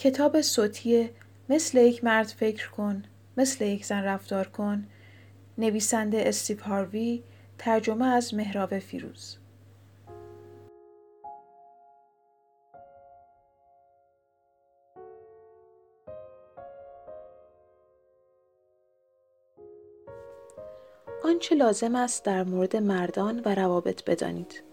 کتاب صوتی مثل یک مرد فکر کن مثل یک زن رفتار کن. نویسنده استیو هاروی ترجمه از مهراب فیروز. آنچه لازم است در مورد مردان و روابط بدانید.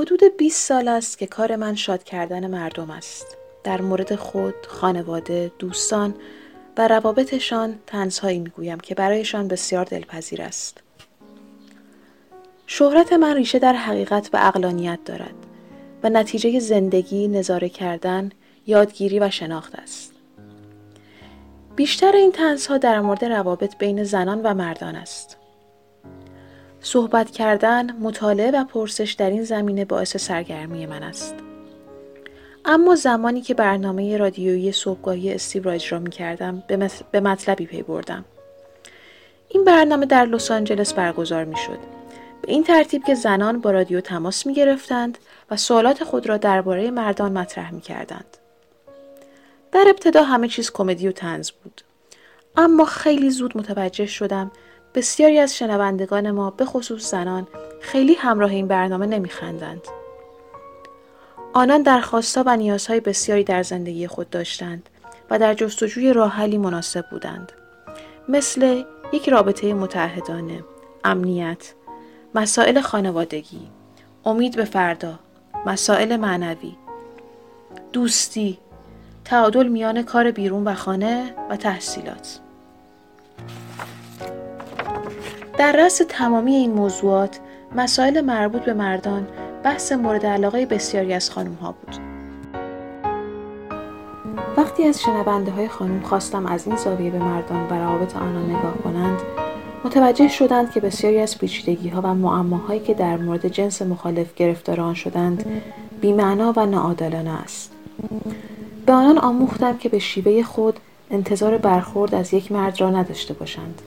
حدود 20 سال است که کار من شاد کردن مردم است. در مورد خود، خانواده، دوستان و روابطشان تنزهایی می‌گویم که برایشان بسیار دلپذیر است. شهرت من ریشه در حقیقت و اقلانیت دارد و نتیجه زندگی، نظاره کردن، یادگیری و شناخت است. بیشتر این تنزها در مورد روابط بین زنان و مردان است. صحبت کردن، مطالعه و پرسش در این زمینه باعث سرگرمی من است. اما زمانی که برنامه رادیویی صبحگاهی استیو را اجرا می کردم به مطلبی پی بردم. این برنامه در لس آنجلس برگزار می شد. به این ترتیب که زنان با رادیو تماس می گرفتند و سوالات خود را درباره مردان مطرح می کردند. در ابتدا همه چیز کمدی و تنز بود. اما خیلی زود متوجه شدم بسیاری از شنوندگان ما به خصوص زنان خیلی همراه این برنامه نمیخندند. آنان درخواستها و نیازهای بسیاری در زندگی خود داشتند و در جستجوی راه حلی مناسب بودند. مثل یک رابطه متحدانه، امنیت، مسائل خانوادگی، امید به فردا، مسائل معنوی، دوستی، تعادل میان کار بیرون و خانه و تحصیلات. در رأس تمامی این موضوعات مسائل مربوط به مردان بحث مورد علاقه بسیاری از خانم ها بود. وقتی از شنونده های خانم خواستم از این زاویه به مردان و روابط آنان نگاه کنند متوجه شدند که بسیاری از پیچیدگی ها و معماهایی که در مورد جنس مخالف گرفتار آن شدند بیمعنا و ناعادلانه است به آنان آموختم که به شیوه خود انتظار برخورد از یک مرد را نداشته باشند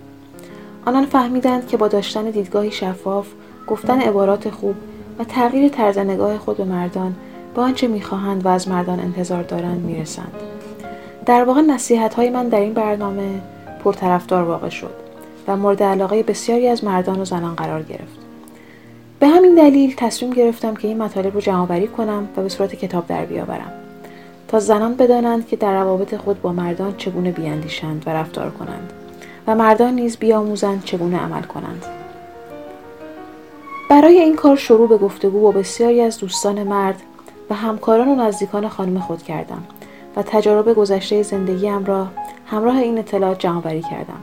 آنان فهمیدند که با داشتن دیدگاهی شفاف گفتن عبارات خوب و تغییر طرز نگاه خود به مردان به آنچه می‌خواهند و از مردان انتظار دارند می‌رسند. در واقع نصیحت های من در این برنامه پرطرفدار واقع شد و مورد علاقه بسیاری از مردان و زنان قرار گرفت. به همین دلیل تصمیم گرفتم که این مطالب رو جمع کنم و به صورت کتاب در بیاورم تا زنان بدانند که در روابط خود با مردان چگونه بیاندیشند و رفتار کنند. و مردان نیز بیاموزند چگونه عمل کنند. برای این کار شروع به گفتگو با بسیاری از دوستان مرد و همکاران و نزدیکان خانم خود کردم و تجارب گذشته زندگیم را همراه این اطلاعات جمعآوری کردم.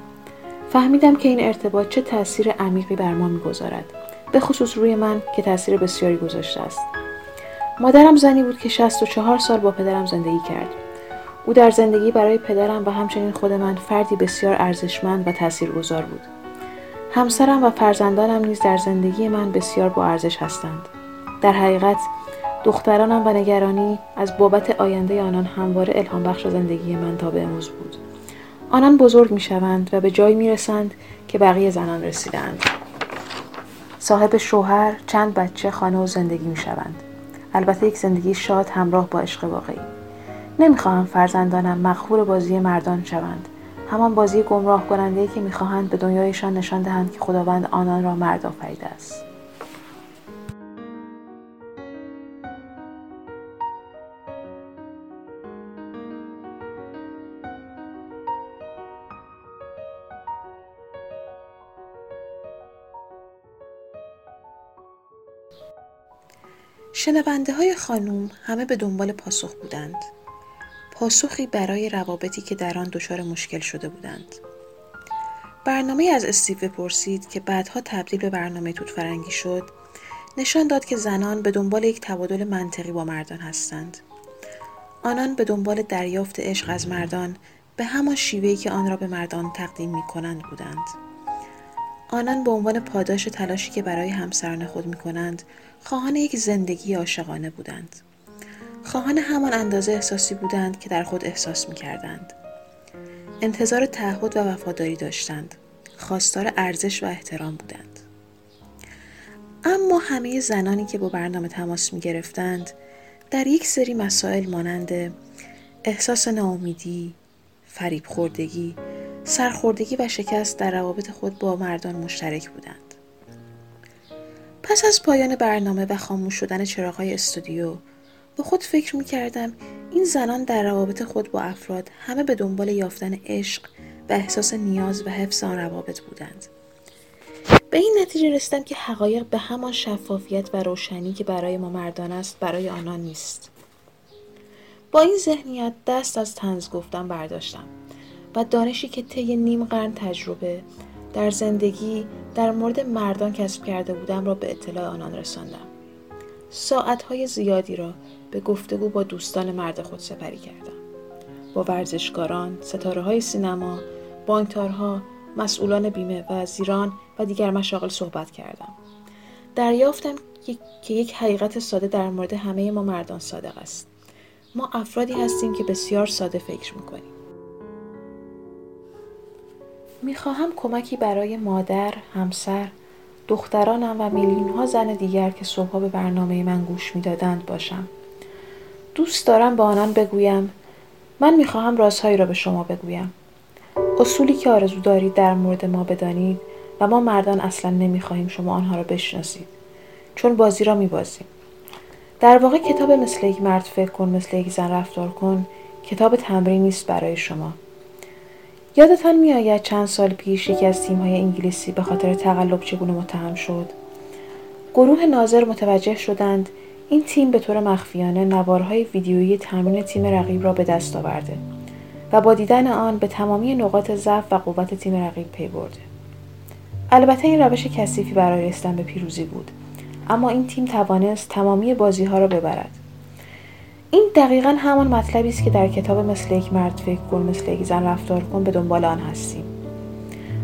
فهمیدم که این ارتباط چه تاثیر عمیقی بر ما می‌گذارد به خصوص روی من که تاثیر بسیاری گذاشته است. مادرم زنی بود که 64 سال با پدرم زندگی کرد. او در زندگی برای پدرم و همچنین خود من فردی بسیار ارزشمند و تاثیرگذار بود. همسرم و فرزندانم نیز در زندگی من بسیار با ارزش هستند. در حقیقت دخترانم و نگرانی از بابت آینده آنان همواره الهام بخش زندگی من تا به امروز بود. آنان بزرگ می شوند و به جایی می رسند که بقیه زنان رسیدند صاحب شوهر چند بچه خانه و زندگی می شوند البته یک زندگی شاد همراه با عشق واقعی. نمی‌خواهم فرزندانم مخهور بازی مردان شوند همان بازی گمراه کننده که می‌خواهند به دنیایشان نشان دهند که خداوند آنان را مرد آفریده است شنونده های خانوم همه به دنبال پاسخ بودند. پاسخی برای روابطی که در آن دچار مشکل شده بودند. برنامه از استیو بپرسید که بعدها تبدیل به برنامه توت فرنگی شد نشان داد که زنان به دنبال یک تبادل منطقی با مردان هستند. آنان به دنبال دریافت عشق از مردان به همان شیوهی که آن را به مردان تقدیم می کنند بودند. آنان به عنوان پاداش تلاشی که برای همسران خود می کنند خواهان یک زندگی عاشقانه بودند. خواهان همان اندازه احساسی بودند که در خود احساس می کردند. انتظار تعهد و وفاداری داشتند. خواستار ارزش و احترام بودند. اما همه زنانی که با برنامه تماس می گرفتند در یک سری مسائل مانند احساس ناامیدی، فریب خوردگی، سرخوردگی و شکست در روابط خود با مردان مشترک بودند. پس از پایان برنامه و خاموش شدن چراغهای استودیو به خود فکر می کردم این زنان در روابط خود با افراد همه به دنبال یافتن عشق و احساس نیاز و حفظ آن روابط بودند. به این نتیجه رسیدم که حقایق به همان شفافیت و روشنی که برای ما مردان است برای آنان نیست. با این ذهنیت دست از تنز گفتم برداشتم و دانشی که طی نیم قرن تجربه در زندگی در مورد مردان کسب کرده بودم را به اطلاع آنان رساندم. ساعتهای زیادی را به گفتگو با دوستان مرد خود سپری کردم. با ورزشکاران، ستاره های سینما، بانکدارها، مسئولان بیمه و زیران و دیگر مشاغل صحبت کردم. دریافتم که یک حقیقت ساده در مورد همه ما مردان صادق است. ما افرادی هستیم که بسیار ساده فکر می‌کنیم. می‌خواهم کمکی برای مادر، همسر، دخترانم و میلیون ها زن دیگر که صبحها به برنامه من گوش می‌دادند باشم. دوست دارم با آنان بگویم. من می‌خواهم رازهایی را به شما بگویم. اصولی که آرزو دارید در مورد ما بدانید و ما مردان اصلا نمی‌خواهیم شما آنها را بشناسید. چون بازی را میبازیم. در واقع کتاب مثل یک مرد فکر کن مثل یک زن رفتار کن. کتاب تمرین نیست برای شما. یادتان میآید چند سال پیش یکی از تیمهای انگلیسی به خاطر تقلب چگونه متهم شد. گروه ناظر متوجه شدند این تیم به طور مخفیانه نوارهای ویدیویی تمرین تیم رقیب را به دست آورده و با دیدن آن به تمامی نقاط ضعف و قوت تیم رقیب پی برده. البته این روش کثیفی برای رسیدن به پیروزی بود اما این تیم توانست تمامی بازی ها را ببرد. این دقیقا همان مطلبی است که در کتاب مثل یک مرد فکر کن مثل یک زن رفتار کن به دنبال آن هستیم.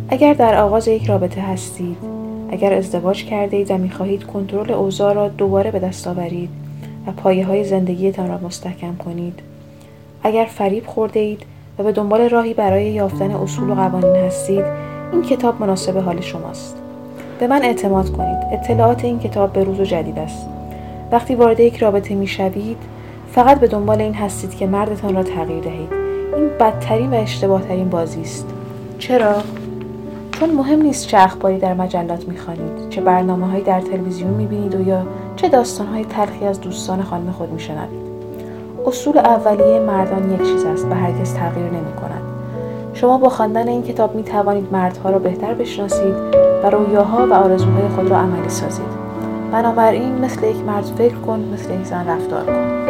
اگر در آغاز یک رابطه هستید اگر ازدواج کرده اید و می‌خواهید کنترل اوضاع را دوباره به دست آورید و پایه های زندگیتان را مستحکم کنید. اگر فریب خورده اید و به دنبال راهی برای یافتن اصول و قوانین هستید این کتاب مناسب حال شماست. به من اعتماد کنید. اطلاعات این کتاب به روز و جدید است. وقتی وارد یک رابطه می‌شوید فقط به دنبال این هستید که مردتان را تغییر دهید. این بدترین و اشتباهترین بازی است. چرا؟ چون مهم نیست چه اخباری در مجلات می‌خوانید چه برنامه هایی در تلویزیون می‌بینید و یا چه داستان های تلخی از دوستان خانم خود میشنوید اصول اولیه مردان یک چیز است و هرگز تغییر نمی کند. شما با خواندن این کتاب می توانید مردها را بهتر بشناسید و رویاها و آرزوهای خود را عملی سازید. بنابراین مثل یک مرد فکر کن مثل یک زن رفتار کن.